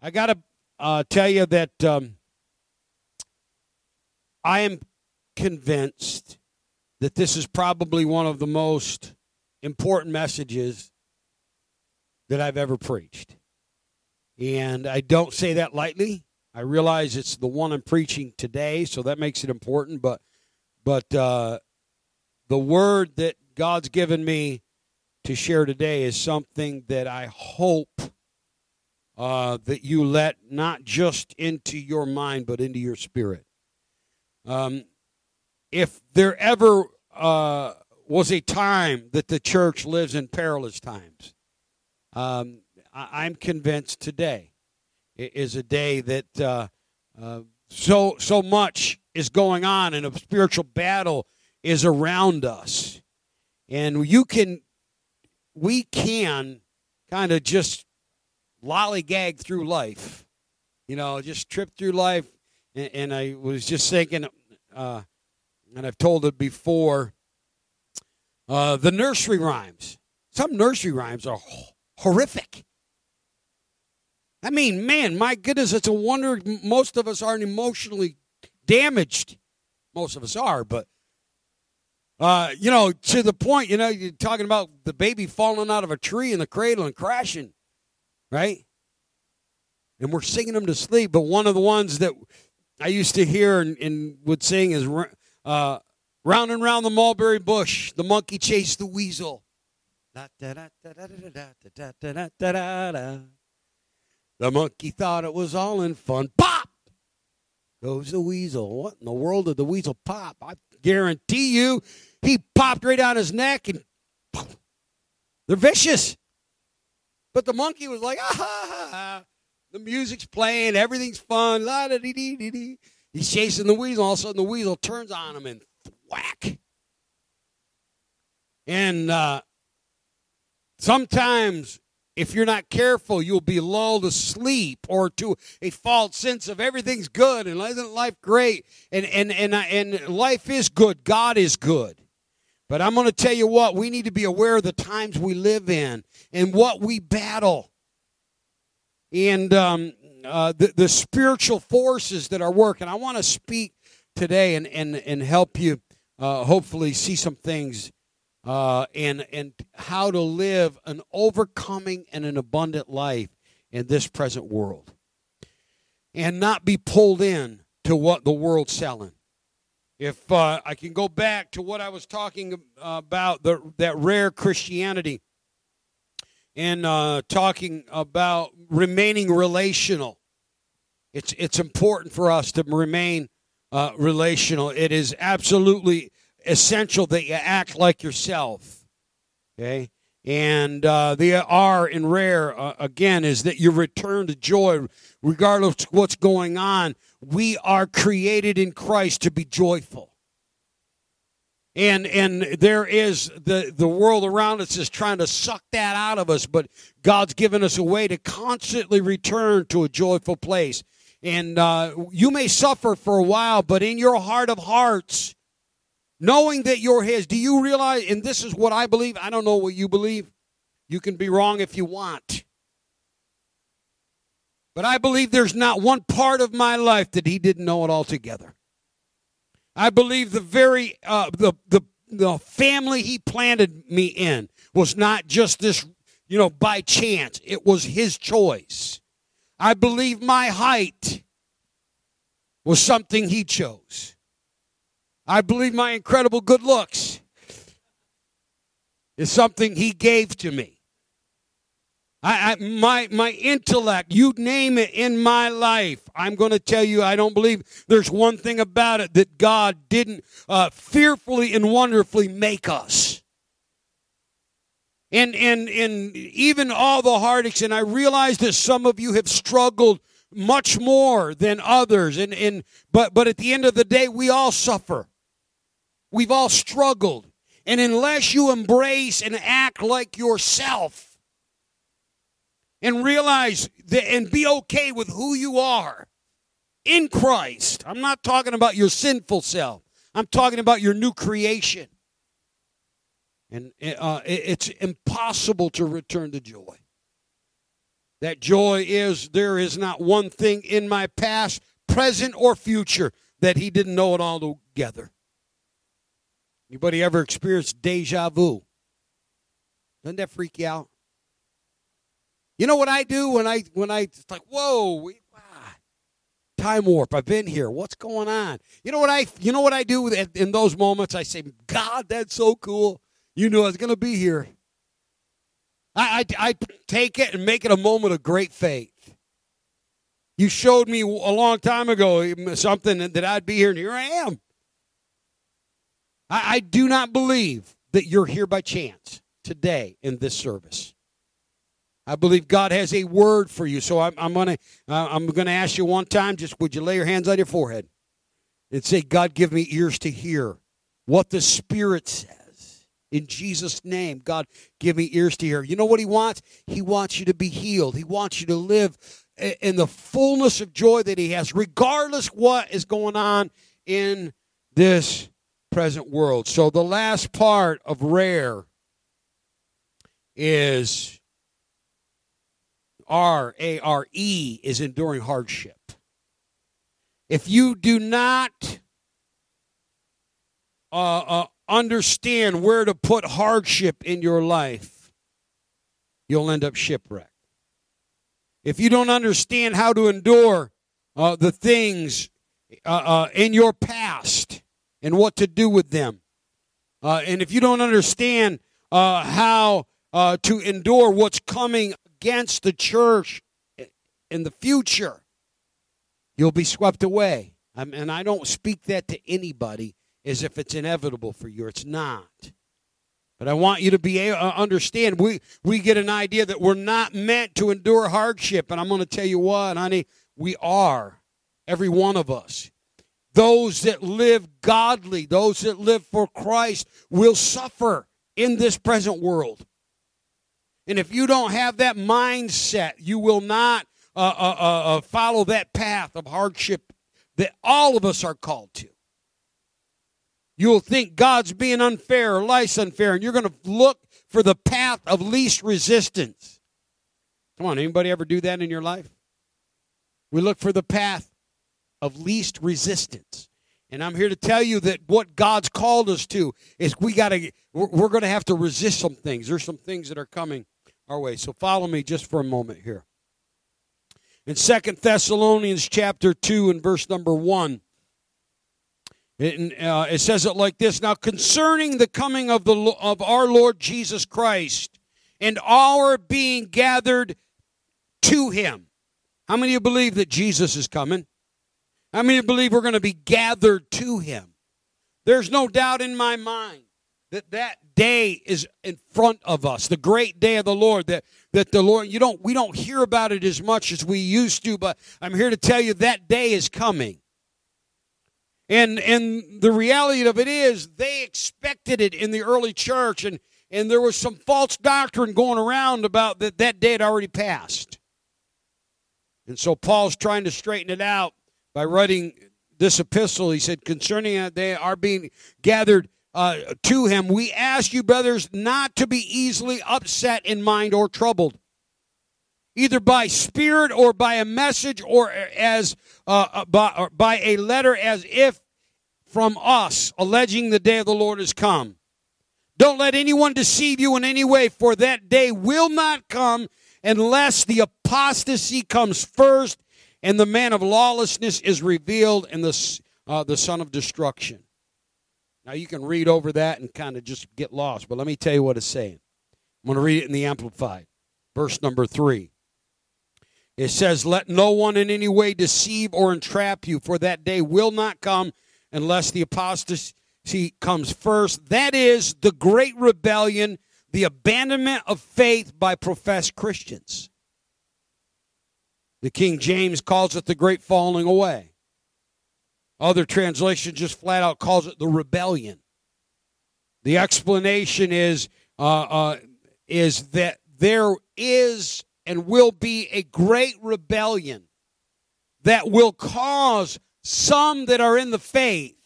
I got to uh, tell you that um, I am convinced that this is probably one of the most important messages that I've ever preached. And I don't say that lightly. I realize it's the one I'm preaching today, so that makes it important. But, but uh, the word that God's given me to share today is something that I hope uh, that you let not just into your mind, but into your spirit. Um, if there ever uh, was a time that the church lives in perilous times, um, I- am convinced today is a day that uh, uh, so so much is going on, and a spiritual battle is around us, and you can, we can, kind of just lollygag through life, you know, just trip through life. And, and I was just thinking, uh, and I've told it before, uh, the nursery rhymes. Some nursery rhymes are horrific. I mean, man, my goodness, it's a wonder most of us aren't emotionally damaged. Most of us are, but uh, you know, to the point, you know, you're talking about the baby falling out of a tree in the cradle and crashing, right? And we're singing them to sleep. But one of the ones that I used to hear and, and would sing is uh, Round and round the mulberry bush, the monkey chased the weasel. The monkey thought it was all in fun. Pop! Goes the weasel. What in the world did the weasel pop? I guarantee you he popped right on his neck and they're vicious. But the monkey was like, ah, ha, ha. the music's playing, everything's fun, la da dee dee dee dee. He's chasing the weasel. All of a sudden, the weasel turns on him and whack. And uh, sometimes if you're not careful, you'll be lulled to sleep or to a false sense of everything's good and isn't life great? And and and and life is good. God is good. But I'm going to tell you what, we need to be aware of the times we live in and what we battle. And um, uh, the, the spiritual forces that are working. I want to speak today and, and, and help you uh, hopefully see some things uh, and and how to live an overcoming and an abundant life in this present world, and not be pulled in to what the world's selling. If uh, I can go back to what I was talking about, the, that rare Christianity, and uh, talking about remaining relational, it's it's important for us to remain uh, relational. It is absolutely essential that you act like yourself. Okay? And uh, the R in rare, uh, again, is that you return to joy regardless of what's going on. We are created in Christ to be joyful. And, and there is the, the world around us is trying to suck that out of us, but God's given us a way to constantly return to a joyful place. And uh, you may suffer for a while, but in your heart of hearts, knowing that you're His. Do you realize, and this is what I believe, I don't know what you believe. You can be wrong if you want. But I believe there's not one part of my life that He didn't know it altogether. I believe the very, uh, the, the, the family He planted me in was not just this, you know, by chance. It was His choice. I believe my height was something He chose. I believe my incredible good looks is something he gave to me. I, I, my my intellect, you name it in my life. I'm going to tell you, I don't believe there's one thing about it that God didn't uh, fearfully and wonderfully make us. And and and even all the heartaches, and I realize that some of you have struggled much more than others, and and but but at the end of the day, we all suffer. We've all struggled. And unless you embrace and act like yourself and realize that and be okay with who you are in Christ, I'm not talking about your sinful self, I'm talking about your new creation. And uh, it's impossible to return to joy. That joy is there is not one thing in my past, present, or future that he didn't know it all together. Anybody ever experienced deja vu? Doesn't that freak you out? You know what I do when I when I it's like, whoa, we, ah, time warp. I've been here. What's going on? You know what I you know what I do in those moments? I say, God, that's so cool. You knew I was going to be here. I, I, I take it and make it a moment of great faith. You showed me a long time ago something that I'd be here, and here I am. I, I do not believe that you're here by chance today in this service. I believe God has a word for you. So I'm, I'm gonna uh, I'm gonna ask you one time. Just would you lay your hands on your forehead and say, God, give me ears to hear what the Spirit says in Jesus' name. God, give me ears to hear. You know what He wants? He wants you to be healed. He wants you to live in the fullness of joy that He has, regardless what is going on in this present world. So the last part of rare is R A R E is enduring hardship. If you do not uh, uh, understand where to put hardship in your life, you'll end up shipwrecked. If you don't understand how to endure uh, the things uh, uh, in your past and what to do with them, uh, and if you don't understand how to endure what's coming against the church in the future, you'll be swept away. and I don't speak that to anybody as if it's inevitable for you. It's not. But I want you to be able, uh, understand. We we get an idea that we're not meant to endure hardship, and I'm going to tell you what, honey, we are. Every one of us. Those that live godly, those that live for Christ, will suffer in this present world. And if you don't have that mindset, you will not uh, uh, uh, uh, follow that path of hardship that all of us are called to. You'll think God's being unfair or life's unfair, and you're going to look for the path of least resistance. Come on, anybody ever do that in your life? We look for the path of least resistance. And I'm here to tell you that what God's called us to is we got to we're, we're going to have to resist some things. There's some things that are coming our way. So follow me just for a moment here. In Second Thessalonians chapter 2 and verse number 1, it, uh, it says it like this Now concerning the coming of, the, of our Lord Jesus Christ and our being gathered to him. How many of you believe that Jesus is coming? How many believe we're going to be gathered to him? There's no doubt in my mind that that day is in front of us the great day of the lord that that the lord you don't we don't hear about it as much as we used to but i'm here to tell you that day is coming. And and the reality of it is they expected it in the early church and and there was some false doctrine going around about that that day had already passed. And so paul's trying to straighten it out by writing this epistle. He said concerning that they are being gathered uh, to him, we ask you, brothers, not to be easily upset in mind or troubled, either by spirit or by a message or as uh, uh, by, or by a letter, as if from us, alleging the day of the Lord has come. Don't let anyone deceive you in any way, for that day will not come unless the apostasy comes first and the man of lawlessness is revealed and the, uh, the son of destruction. Now you can read over that and kind of just get lost, but let me tell you what it's saying. I'm going to read it in the Amplified, verse number three. It says, Let no one in any way deceive or entrap you, for that day will not come unless the apostasy comes first. That is the great rebellion, the abandonment of faith by professed Christians. The King James calls it the great falling away. Other translation just flat out calls it the rebellion. The explanation is uh, uh, is that there is and will be a great rebellion that will cause some that are in the faith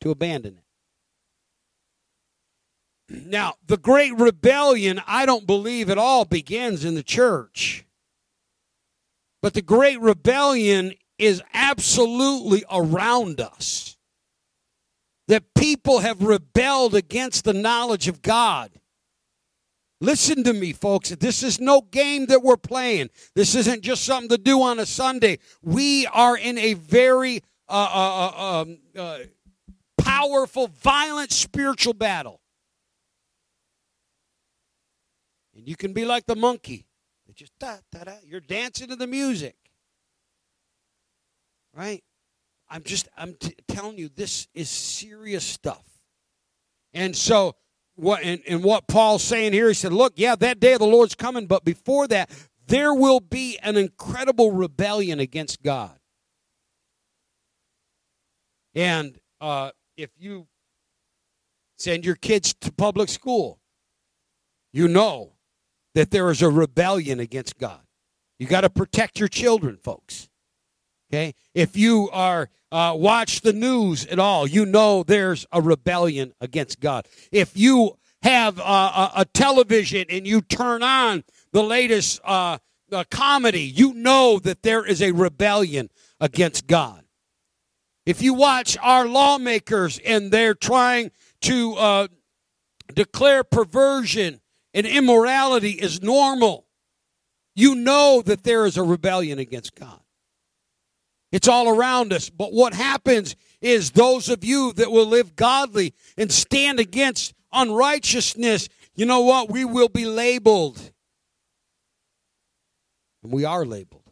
to abandon it. Now, the great rebellion, I don't believe at all begins in the church. But the great rebellion is absolutely around us. That people have rebelled against the knowledge of God. Listen to me, folks. This is no game that we're playing. This isn't just something to do on a Sunday. We are in a very uh, uh, uh, um, uh powerful, violent spiritual battle. And you can be like the monkey. Just da, da, da. You're dancing to the music. Right? I'm just I'm t- telling you this is serious stuff. And so what and, and what Paul's saying here, he said, look, yeah, that day of the Lord's coming, but before that, there will be an incredible rebellion against God. And uh, if you send your kids to public school, you know that there is a rebellion against God. You got to protect your children, folks. Okay? If you are uh, watch the news at all, you know there's a rebellion against God. If you have uh, a, a, television and you turn on the latest uh, comedy, you know that there is a rebellion against God. If you watch our lawmakers and they're trying to uh, declare perversion and immorality is normal, you know that there is a rebellion against God. It's all around us. But what happens is those of you that will live godly and stand against unrighteousness, you know what? We will be labeled. And we are labeled.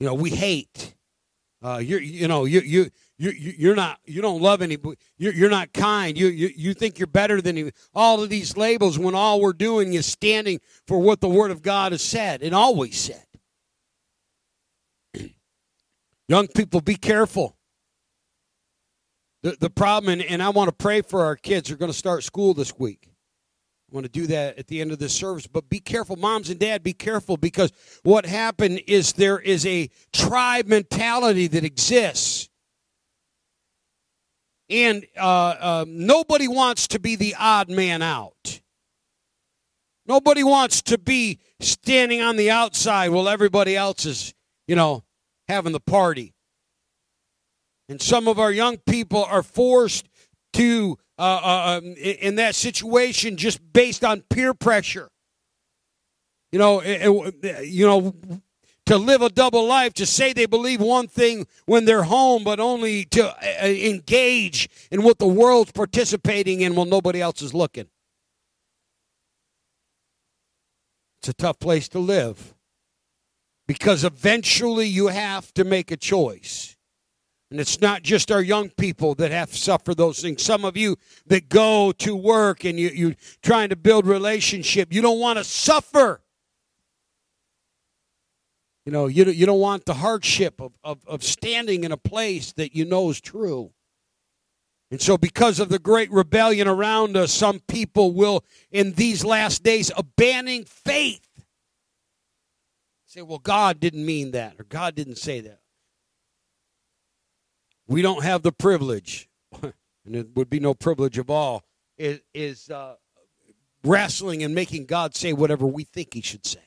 You know, we hate. Uh, you you know you you you you're not you don't love anybody. You're, you're not kind. You, you you think you're better than all of these labels when all we're doing is standing for what the Word of God has said and always said. Young people, be careful. The, the problem, and, and I want to pray for our kids are going to start school this week. I want to do that at the end of this service. But be careful, moms and dad, be careful because what happened is there is a tribe mentality that exists. And uh, uh, nobody wants to be the odd man out. Nobody wants to be standing on the outside while everybody else is, you know, having the party. And some of our young people are forced to, uh, uh, um, in that situation, just based on peer pressure. You know, you know, to live a double life, to say they believe one thing when they're home, but only to uh, uh, engage in what the world's participating in while nobody else is looking. It's a tough place to live because eventually you have to make a choice. And it's not just our young people that have suffered those things. Some of you that go to work and you, you're trying to build relationship, you don't want to suffer. You know, you, you don't want the hardship of, of, of standing in a place that you know is true. And so, because of the great rebellion around us, some people will, in these last days, abandon faith say, well, God didn't mean that, or God didn't say that. We don't have the privilege, and it would be no privilege of all, is, uh, wrestling and making God say whatever we think He should say.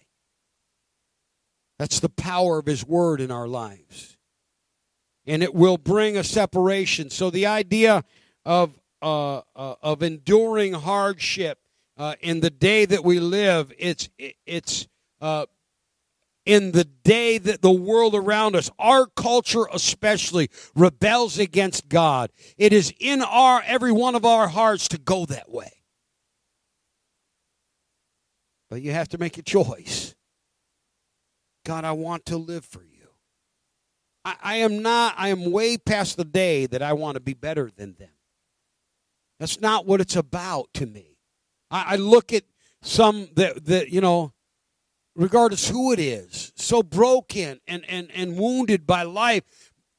That's the power of His Word in our lives. And it will bring a separation. So the idea of, uh, uh, of enduring hardship uh, in the day that we live, it's, it's uh, in the day that the world around us, our culture especially, rebels against God. It is in our every one of our hearts to go that way. But you have to make a choice. God, I want to live for you. I, I am not, I am way past the day that I want to be better than them. That's not what it's about to me. I, I look at some that, that, you know, regardless who it is, so broken and, and, and wounded by life.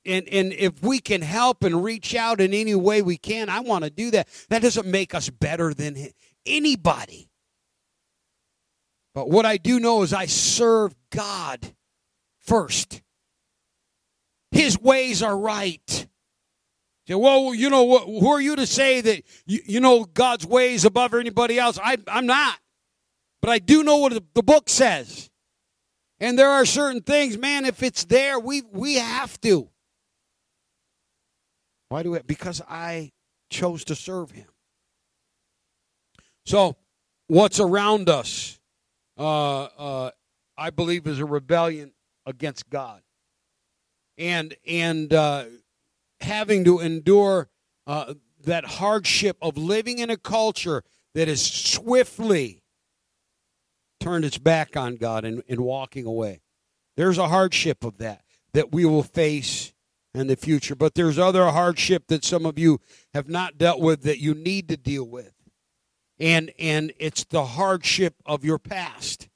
And, and if we can help and reach out in any way we can, I want to do that. That doesn't make us better than anybody. But what I do know is I serve God first. His ways are right. Well, you know, who are you to say that you, you know God's ways above anybody else? I, I'm not. But I do know what the book says. And there are certain things, man, if it's there, we we have to. Why do it? Because I chose to serve him. So, what's around us, uh, uh, I believe, is a rebellion against God, and and uh, having to endure uh, that hardship of living in a culture that is swiftly turned its back on God and, and walking away. There's a hardship of that that we will face in the future. But there's other hardship that some of you have not dealt with that you need to deal with. And and it's the hardship of your past.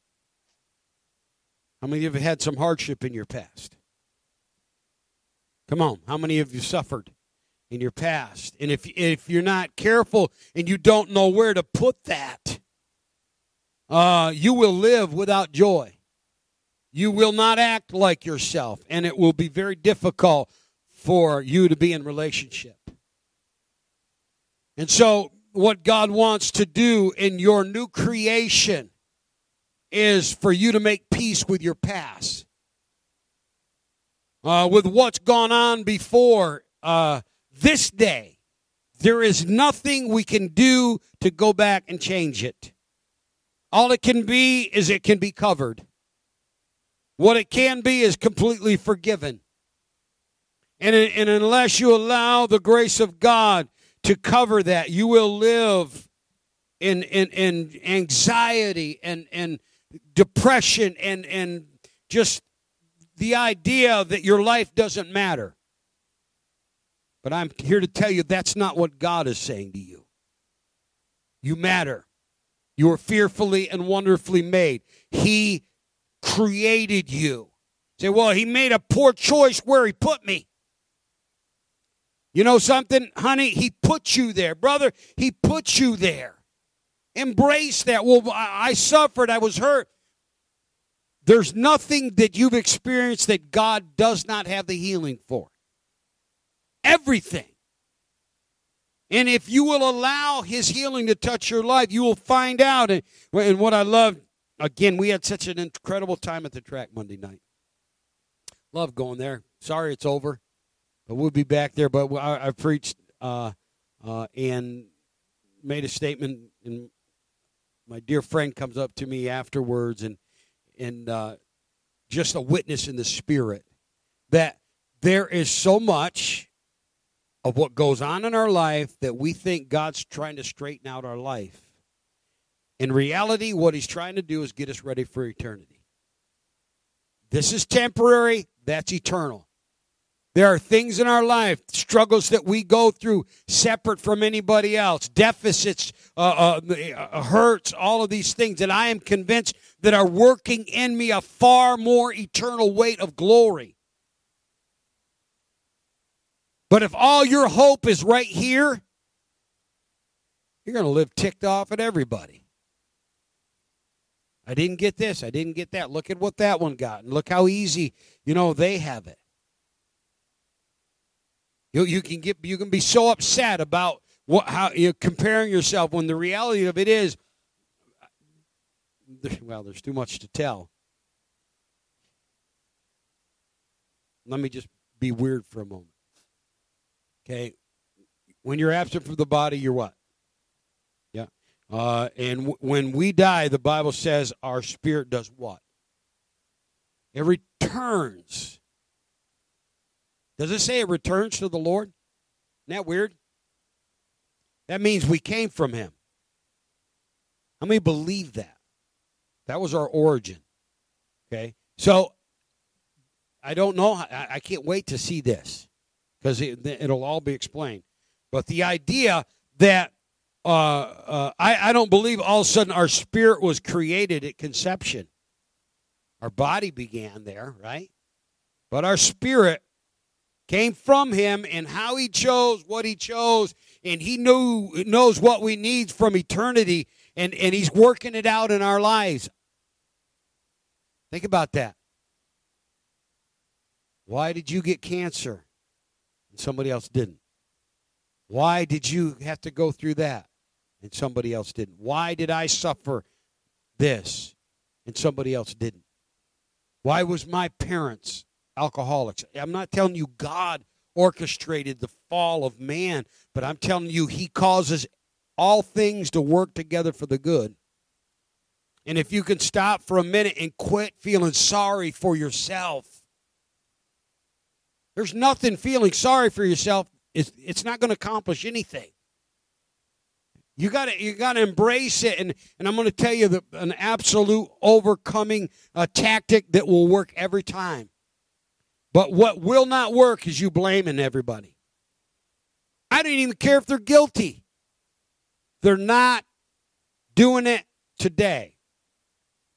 How many of you have had some hardship in your past? Come on, how many of you suffered in your past? And if if you're not careful and you don't know where to put that, uh, you will live without joy. You will not act like yourself, and it will be very difficult for you to be in relationship. And so, what God wants to do in your new creation is for you to make peace with your past, uh, with what's gone on before uh, this day. There is nothing we can do to go back and change it. All it can be is it can be covered. What it can be is completely forgiven. And, and unless you allow the grace of God to cover that, you will live in, in, in anxiety and, and depression and, and just the idea that your life doesn't matter. But I'm here to tell you that's not what God is saying to you. You matter. You are fearfully and wonderfully made. He created you. Say, well, he made a poor choice where he put me. You know something, honey? He put you there. Brother, he put you there. Embrace that. Well, I suffered, I was hurt. There's nothing that you've experienced that God does not have the healing for. Everything. And if you will allow his healing to touch your life, you will find out. And, and what I love, again, we had such an incredible time at the track Monday night. Love going there. Sorry it's over. But we'll be back there. But I, I preached uh, uh, and made a statement, and my dear friend comes up to me afterwards and and uh, just a witness in the spirit that there is so much of what goes on in our life that we think God's trying to straighten out our life. In reality, what He's trying to do is get us ready for eternity. This is temporary, that's eternal. There are things in our life, struggles that we go through separate from anybody else, deficits, uh, uh, uh, hurts, all of these things that I am convinced that are working in me a far more eternal weight of glory. But if all your hope is right here, you're going to live ticked off at everybody. I didn't get this. I didn't get that. Look at what that one got. And look how easy, you know, they have it. You, you can get you can be so upset about what how you're comparing yourself when the reality of it is uh, well, there's too much to tell. Let me just be weird for a moment. Okay. When you're absent from the body, you're what? Yeah. Uh, and w- when we die, the Bible says our spirit does what? It returns does it say it returns to the Lord? Isn't that weird? That means we came from Him. How many believe that? That was our origin. Okay? So, I don't know. I, I can't wait to see this because it, it'll all be explained. But the idea that uh, uh, I, I don't believe all of a sudden our spirit was created at conception. Our body began there, right? But our spirit came from him and how he chose what he chose and he knew knows what we need from eternity and, and he's working it out in our lives think about that why did you get cancer somebody else didn't why did you have to go through that and somebody else didn't why did i suffer this and somebody else didn't Why was my parents alcoholics? I'm not telling you God orchestrated the fall of man, but I'm telling you he causes all things to work together for the good. And if you can stop for a minute and quit feeling sorry for yourself, there's nothing feeling sorry for yourself. It's, it's not going to accomplish anything. You got to you got to embrace it, and and I'm going to tell you the, an absolute overcoming uh, tactic that will work every time. But what will not work is you blaming everybody. I don't even care if they're guilty. They're not doing it today.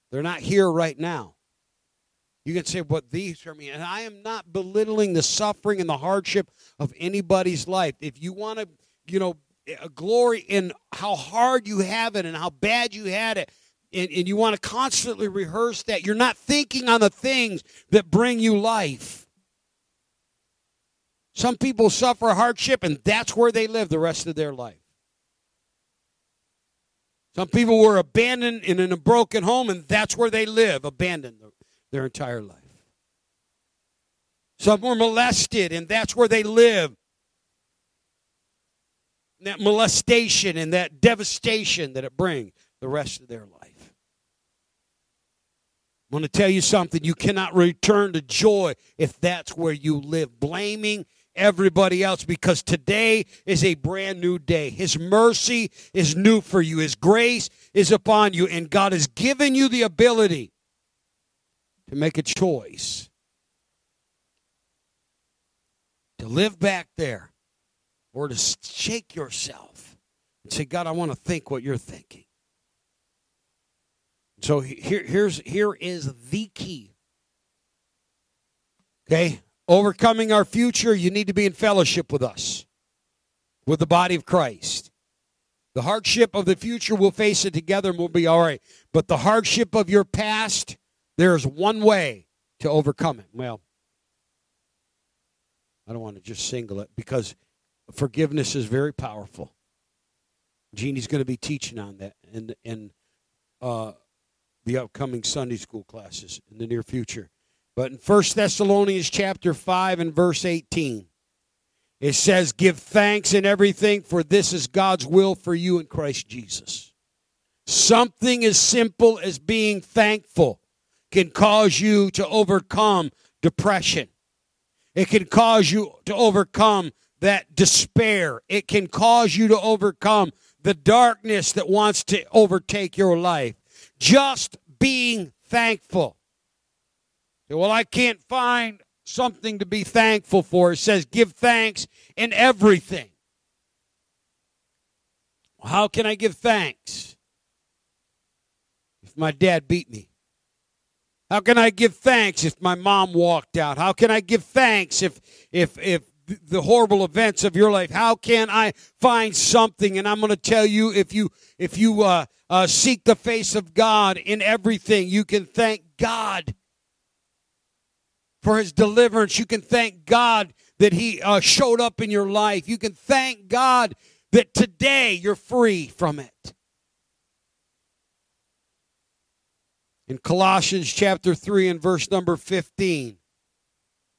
They're not here right now. You can say, "What these are me," and I am not belittling the suffering and the hardship of anybody's life. If you want to, you know, glory in how hard you have it and how bad you had it. And, and you want to constantly rehearse that. You're not thinking on the things that bring you life. Some people suffer hardship, and that's where they live the rest of their life. Some people were abandoned in a broken home, and that's where they live, abandoned their entire life. Some were molested, and that's where they live that molestation and that devastation that it brings the rest of their life. I want to tell you something. You cannot return to joy if that's where you live, blaming everybody else because today is a brand new day. His mercy is new for you, His grace is upon you, and God has given you the ability to make a choice to live back there or to shake yourself and say, God, I want to think what you're thinking. So here, here's here is the key. Okay, overcoming our future, you need to be in fellowship with us, with the body of Christ. The hardship of the future, we'll face it together and we'll be all right. But the hardship of your past, there's one way to overcome it. Well, I don't want to just single it because forgiveness is very powerful. Jeannie's going to be teaching on that in in uh, the upcoming Sunday school classes in the near future. But in 1 Thessalonians chapter 5 and verse 18, it says, Give thanks in everything, for this is God's will for you in Christ Jesus. Something as simple as being thankful can cause you to overcome depression. It can cause you to overcome that despair. It can cause you to overcome the darkness that wants to overtake your life. Just being thankful. Well, I can't find something to be thankful for. It says, give thanks in everything. How can I give thanks if my dad beat me? How can I give thanks if my mom walked out? How can I give thanks if if if the horrible events of your life? How can i find something? And i'm going to tell you if you if you uh, uh, seek the face of god in everything you can thank god for his deliverance. You can thank god that he uh, showed up in your life. You can thank god that today you're free from it in colossians chapter 3 and verse number 15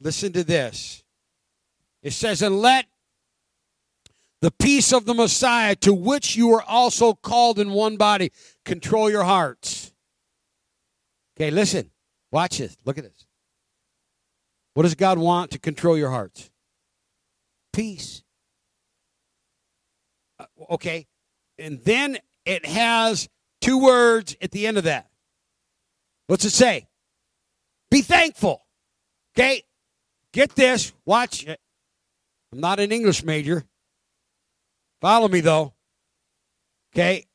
listen to this it says, And let the peace of the Messiah, to which you are also called in one body, control your hearts. Okay, listen. Watch this. Look at this. What does God want to control your hearts? Peace. Uh, okay. And then it has two words at the end of that. What's it say? Be thankful. Okay? Get this. Watch it. I'm not an English major. Follow me, though. Okay?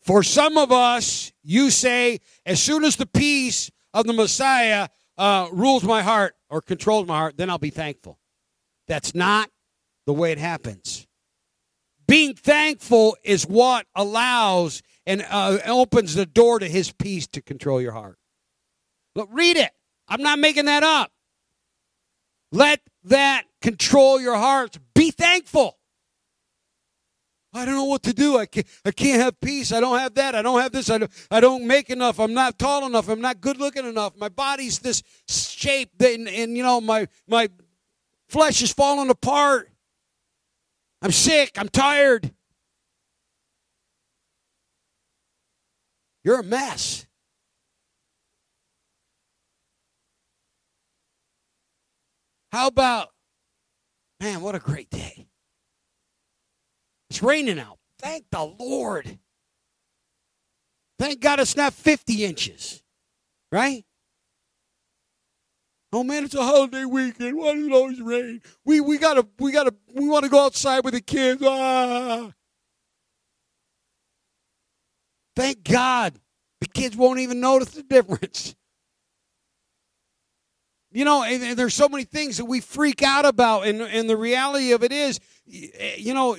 For some of us, you say, as soon as the peace of the Messiah uh, rules my heart or controls my heart, then I'll be thankful. That's not the way it happens. Being thankful is what allows and uh, opens the door to his peace to control your heart. Look, read it. I'm not making that up. Let that control your hearts. Be thankful. I don't know what to do. I can't, I can't have peace. I don't have that. I don't have this. I don't, I don't make enough. I'm not tall enough. I'm not good looking enough. My body's this shape, and, and you know, my, my flesh is falling apart. I'm sick. I'm tired. You're a mess. How about, man, what a great day. It's raining out. Thank the Lord. Thank God it's not 50 inches, right? Oh man, it's a holiday weekend. Why does it always rain? We we gotta we gotta we want to go outside with the kids. Ah. Thank God the kids won't even notice the difference. You know, and, there's so many things that we freak out about, and, and the reality of it is, eh, you know,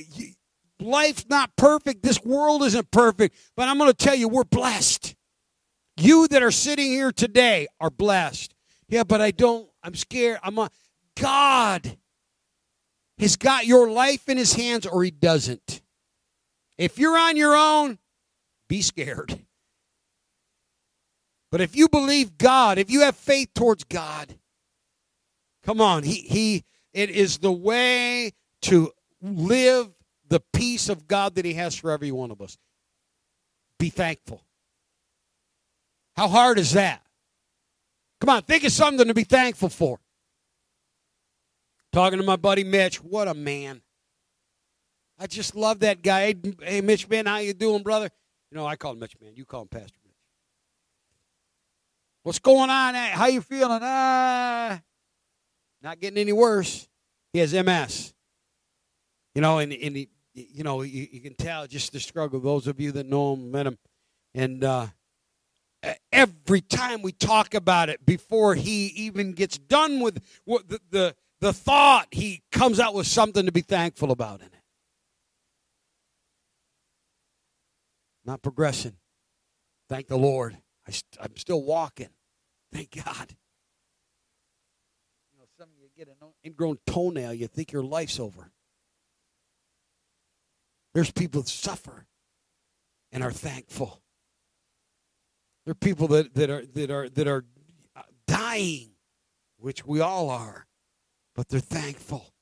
life's not perfect. This world isn't perfect, but I'm going to tell you, we're blessed. You that are sitting here today are blessed. Yeah, but I don't, I'm scared. I'm a, God has got your life in his hands or he doesn't. If you're on your own, be scared. But if you believe God, if you have faith towards God, come on, he he it is the way to live the peace of God that he has for every one of us. Be thankful. How hard is that? Come on, think of something to be thankful for. Talking to my buddy Mitch, what a man. I just love that guy. Hey, Mitch, man, how you doing, brother? You know, I call him Mitch, man. You call him Pastor. What's going on? How you feeling? Ah, not getting any worse. He has MS. You know, and, and he, you know, you, you, can tell just the struggle. Those of you that know him, met him, and uh, every time we talk about it, before he even gets done with the, the the thought, he comes out with something to be thankful about in it. Not progressing. Thank the Lord. I st- I'm still walking. Thank God. You know, some of you get an ingrown toenail, you think your life's over. There's people that suffer and are thankful. There are people that, that are that are that are uh, dying, which we all are, but they're thankful.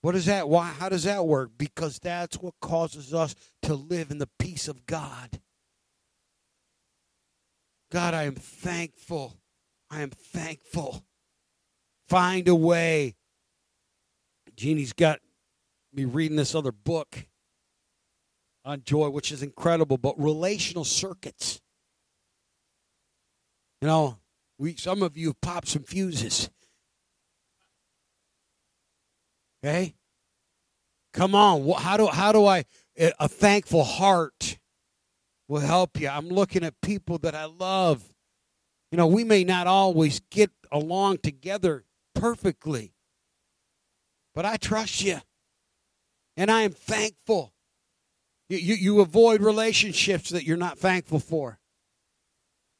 What is that? Why? How does that work? Because that's what causes us to live in the peace of God. God, I am thankful. I am thankful. Find a way. Jeannie's got me reading this other book on joy, which is incredible, but relational circuits. You know, we some of you have popped some fuses. Okay? Come on. How do how do I a thankful heart will help you. I'm looking at people that I love. You know, we may not always get along together perfectly, but I trust you. And I am thankful. You, you, you avoid relationships that you're not thankful for.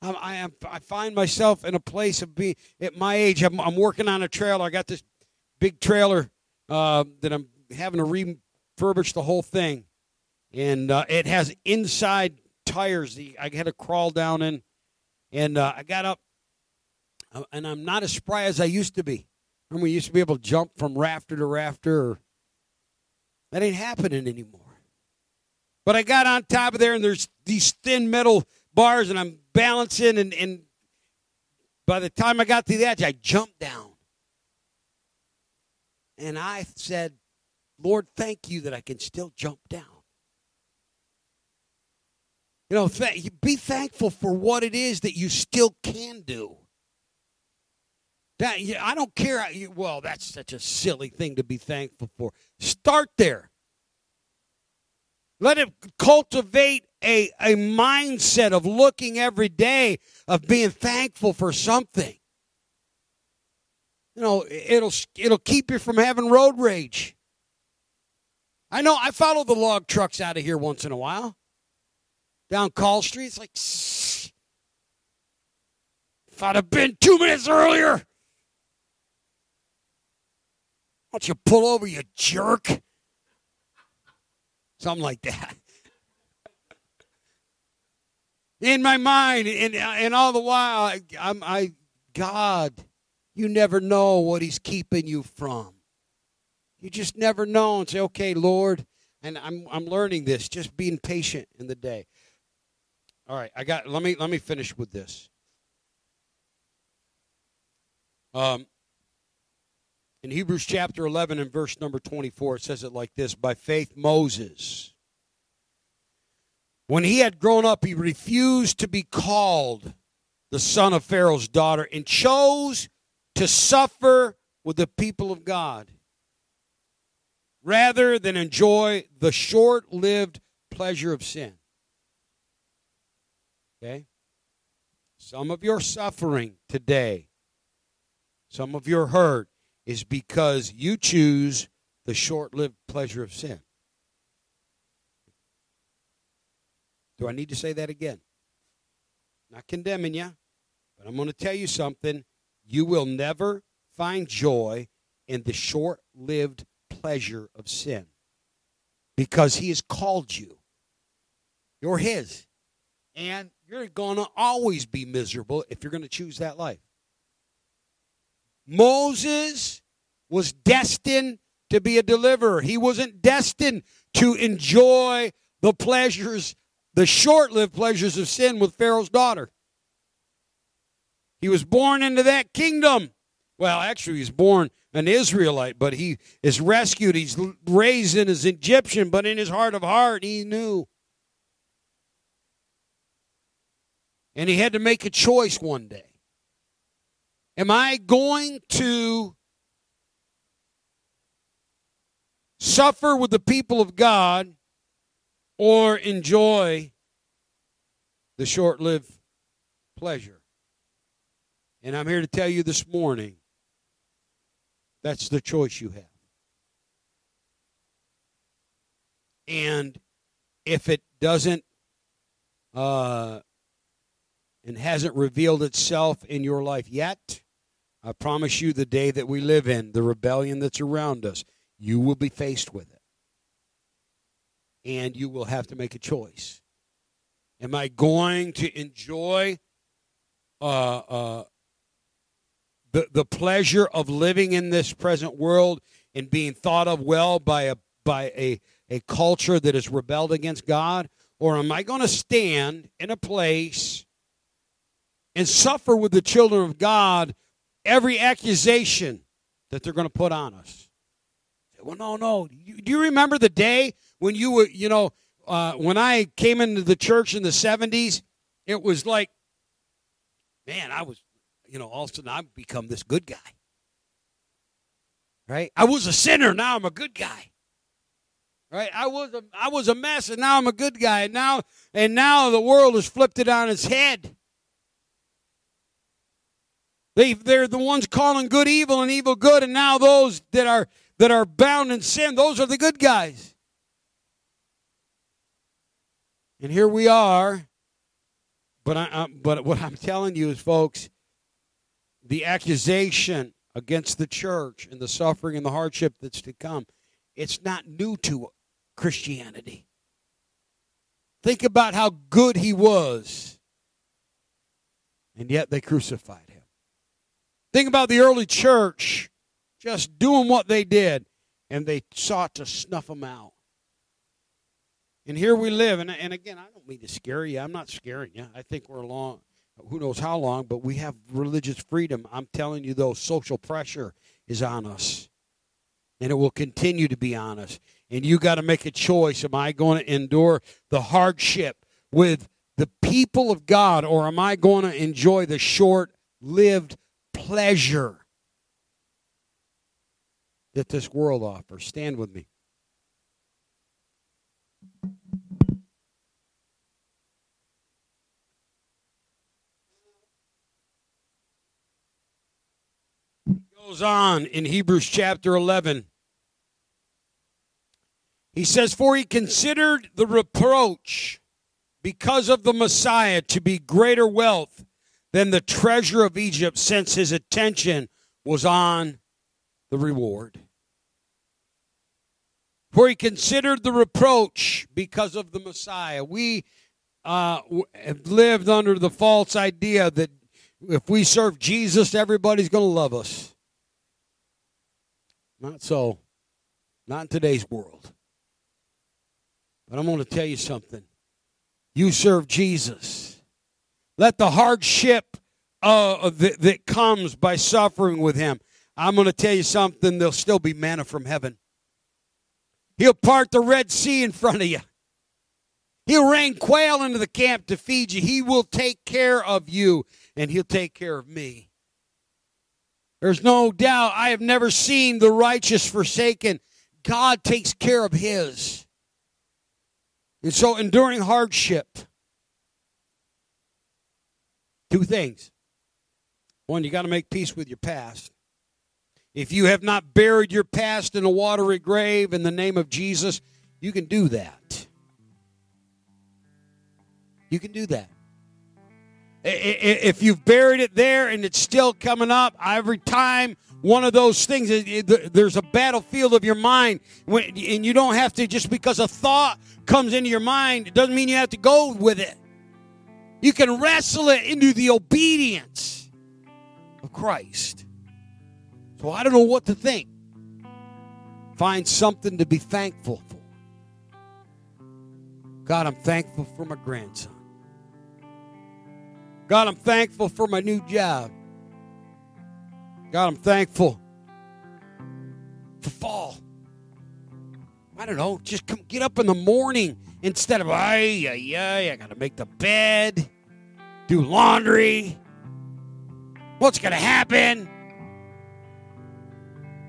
I'm, I, am, I find myself in a place of being, at my age, I'm, I'm working on a trailer. I got this big trailer uh, that I'm having to refurbish the whole thing. And uh, it has inside tires. I had to crawl down in, and uh, I got up, uh, and I'm not as spry as I used to be. Remember, we used to be able to jump from rafter to rafter. That ain't happening anymore. But I got on top of there, and there's these thin metal bars, and I'm balancing, and, and by the time I got to the edge, I jumped down. And I said, Lord, thank you that I can still jump down. You know, th- be thankful for what it is that you still can do. That, I don't care. You, well, that's such a silly thing to be thankful for. Start there. Let it cultivate a, a mindset of looking every day of being thankful for something. You know, it'll it'll keep you from having road rage. I know I follow the log trucks out of here once in a while down Call Street. It's like, if I'd have been two minutes earlier, why don't you pull over, you jerk? something like that. In my mind, and, and all the while, I, I'm, I, God, you never know what He's keeping you from. You just never know and say, okay, Lord, and I'm, I'm learning this, just being patient in the day. All right, I got, let me, let me finish with this. Um, in Hebrews chapter 11 and verse number 24, it says it like this By faith, Moses, when he had grown up, he refused to be called the son of Pharaoh's daughter and chose to suffer with the people of God rather than enjoy the short lived pleasure of sin. Okay? Some of your suffering today, some of your hurt, is because you choose the short lived pleasure of sin. Do I need to say that again? Not condemning you, but I'm going to tell you something. You will never find joy in the short lived pleasure of sin because He has called you. You're His. And you're going to always be miserable if you're going to choose that life. Moses was destined to be a deliverer. He wasn't destined to enjoy the pleasures, the short lived pleasures of sin with Pharaoh's daughter. He was born into that kingdom. Well, actually, he's born an Israelite, but he is rescued. He's raised in his Egyptian, but in his heart of heart, he knew. And he had to make a choice one day. Am I going to suffer with the people of God or enjoy the short lived pleasure? And I'm here to tell you this morning that's the choice you have. And if it doesn't uh, and hasn't revealed itself in your life yet, I promise you, the day that we live in, the rebellion that's around us, you will be faced with it. And you will have to make a choice. Am I going to enjoy uh, uh, the, the pleasure of living in this present world and being thought of well by a, by a, a culture that has rebelled against God? Or am I going to stand in a place and suffer with the children of God every accusation that they're going to put on us. Well, no, no. do you remember the day when you were, you know, uh, when I came into the church in the 70s? It was like, man, I was, you know, all of a sudden I've become this good guy. Right? I was a sinner, now I'm a good guy. Right? I was a I was a mess and now I'm a good guy. And now and now the world has flipped it on its head. They, they're the ones calling good evil and evil good, and now those that are that are bound in sin, those are the good guys. And here we are. But I, I, but what I'm telling you is, folks, the accusation against the church and the suffering and the hardship that's to come, it's not new to Christianity. Think about how good he was, and yet they crucified him. Think about the early church just doing what they did, and they sought to snuff them out. And here we live, and, and again, I don't mean to scare you. I'm not scaring you. I think we're long, who knows how long, but we have religious freedom. I'm telling you, though, social pressure is on us, and it will continue to be on us. And you got to make a choice. Am I going to endure the hardship with the people of God, or am I going to enjoy the short lived pleasure that this world offers. Stand with me. goes on in Hebrews chapter 11. He says, For he considered the reproach because of the Messiah to be greater wealth than the treasure of Egypt, since his attention was on the reward. for he considered the reproach because of the Messiah. We uh, have lived under the false idea that if we serve Jesus, everybody's going to love us. Not so. Not in today's world. But I'm going to tell you something. You serve Jesus. Let the hardship uh, that, that comes by suffering with Him. I'm going to tell you something. There'll still be manna from heaven. He'll part the Red Sea in front of you. He'll rain quail into the camp to feed you. He will take care of you, and He'll take care of me. There's no doubt I have never seen the righteous forsaken. God takes care of His. And so, enduring hardship, two things. One, you got to make peace with your past. If you have not buried your past in a watery grave in the name of Jesus, you can do that. You can do that. If you've buried it there and it's still coming up, every time one of those things, there's a battlefield of your mind, and you don't have to, just because a thought comes into your mind, it doesn't mean you have to go with it. You can wrestle it into the obedience of Christ. So I don't know what to think. Find something to be thankful for. God, I'm thankful for my grandson. God, I'm thankful for my new job. God, I'm thankful for fall. I don't know, just come get up in the morning instead of, ay, ay, ay, I got to make the bed, do laundry. What's going to happen?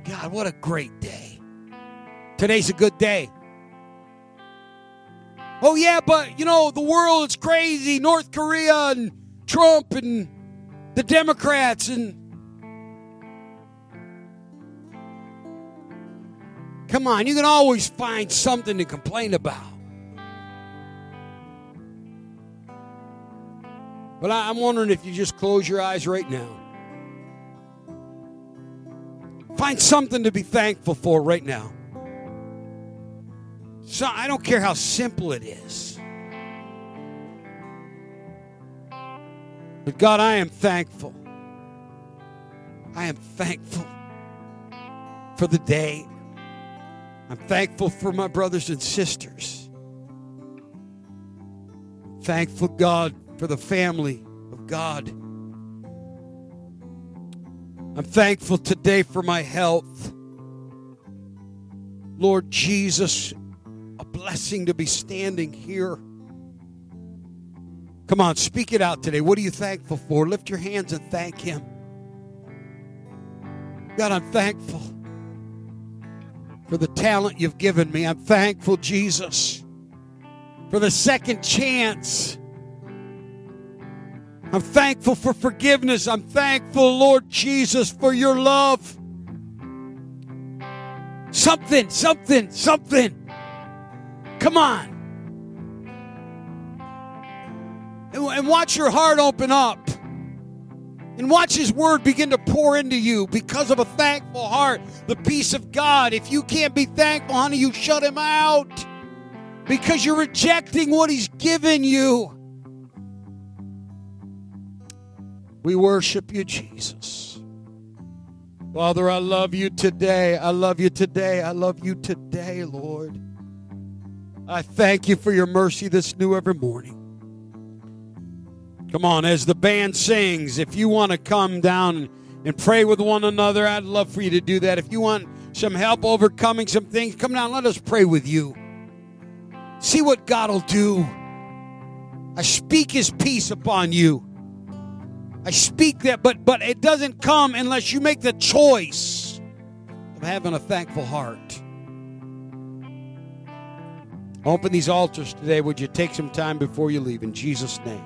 God, what a great day. Today's a good day. Oh, yeah, but you know, the world is crazy. North Korea and Trump and the Democrats and. Come on, you can always find something to complain about. But I'm wondering if you just close your eyes right now. Find something to be thankful for right now. So I don't care how simple it is. But God, I am thankful. I am thankful for the day. I'm thankful for my brothers and sisters. Thankful, God, for the family of God. I'm thankful today for my health. Lord Jesus, a blessing to be standing here. Come on, speak it out today. What are you thankful for? Lift your hands and thank Him. God, I'm thankful for the talent you've given me. I'm thankful, Jesus, for the second chance. I'm thankful for forgiveness. I'm thankful, Lord Jesus, for your love. Something, something, something. Come on. And watch your heart open up. And watch His Word begin to pour into you because of a thankful heart. The peace of God. If you can't be thankful, honey, you shut Him out because you're rejecting what He's given you. We worship you, Jesus. Father, I love you today. I love you today. I love you today, Lord. I thank you for your mercy that's new every morning. Come on, as the band sings, if you want to come down and pray with one another, I'd love for you to do that. If you want some help overcoming some things, come down, let us pray with you. See what God will do. I speak his peace upon you. I speak that, but but it doesn't come unless you make the choice of having a thankful heart. Open these altars today. Would you take some time before you leave in Jesus' name?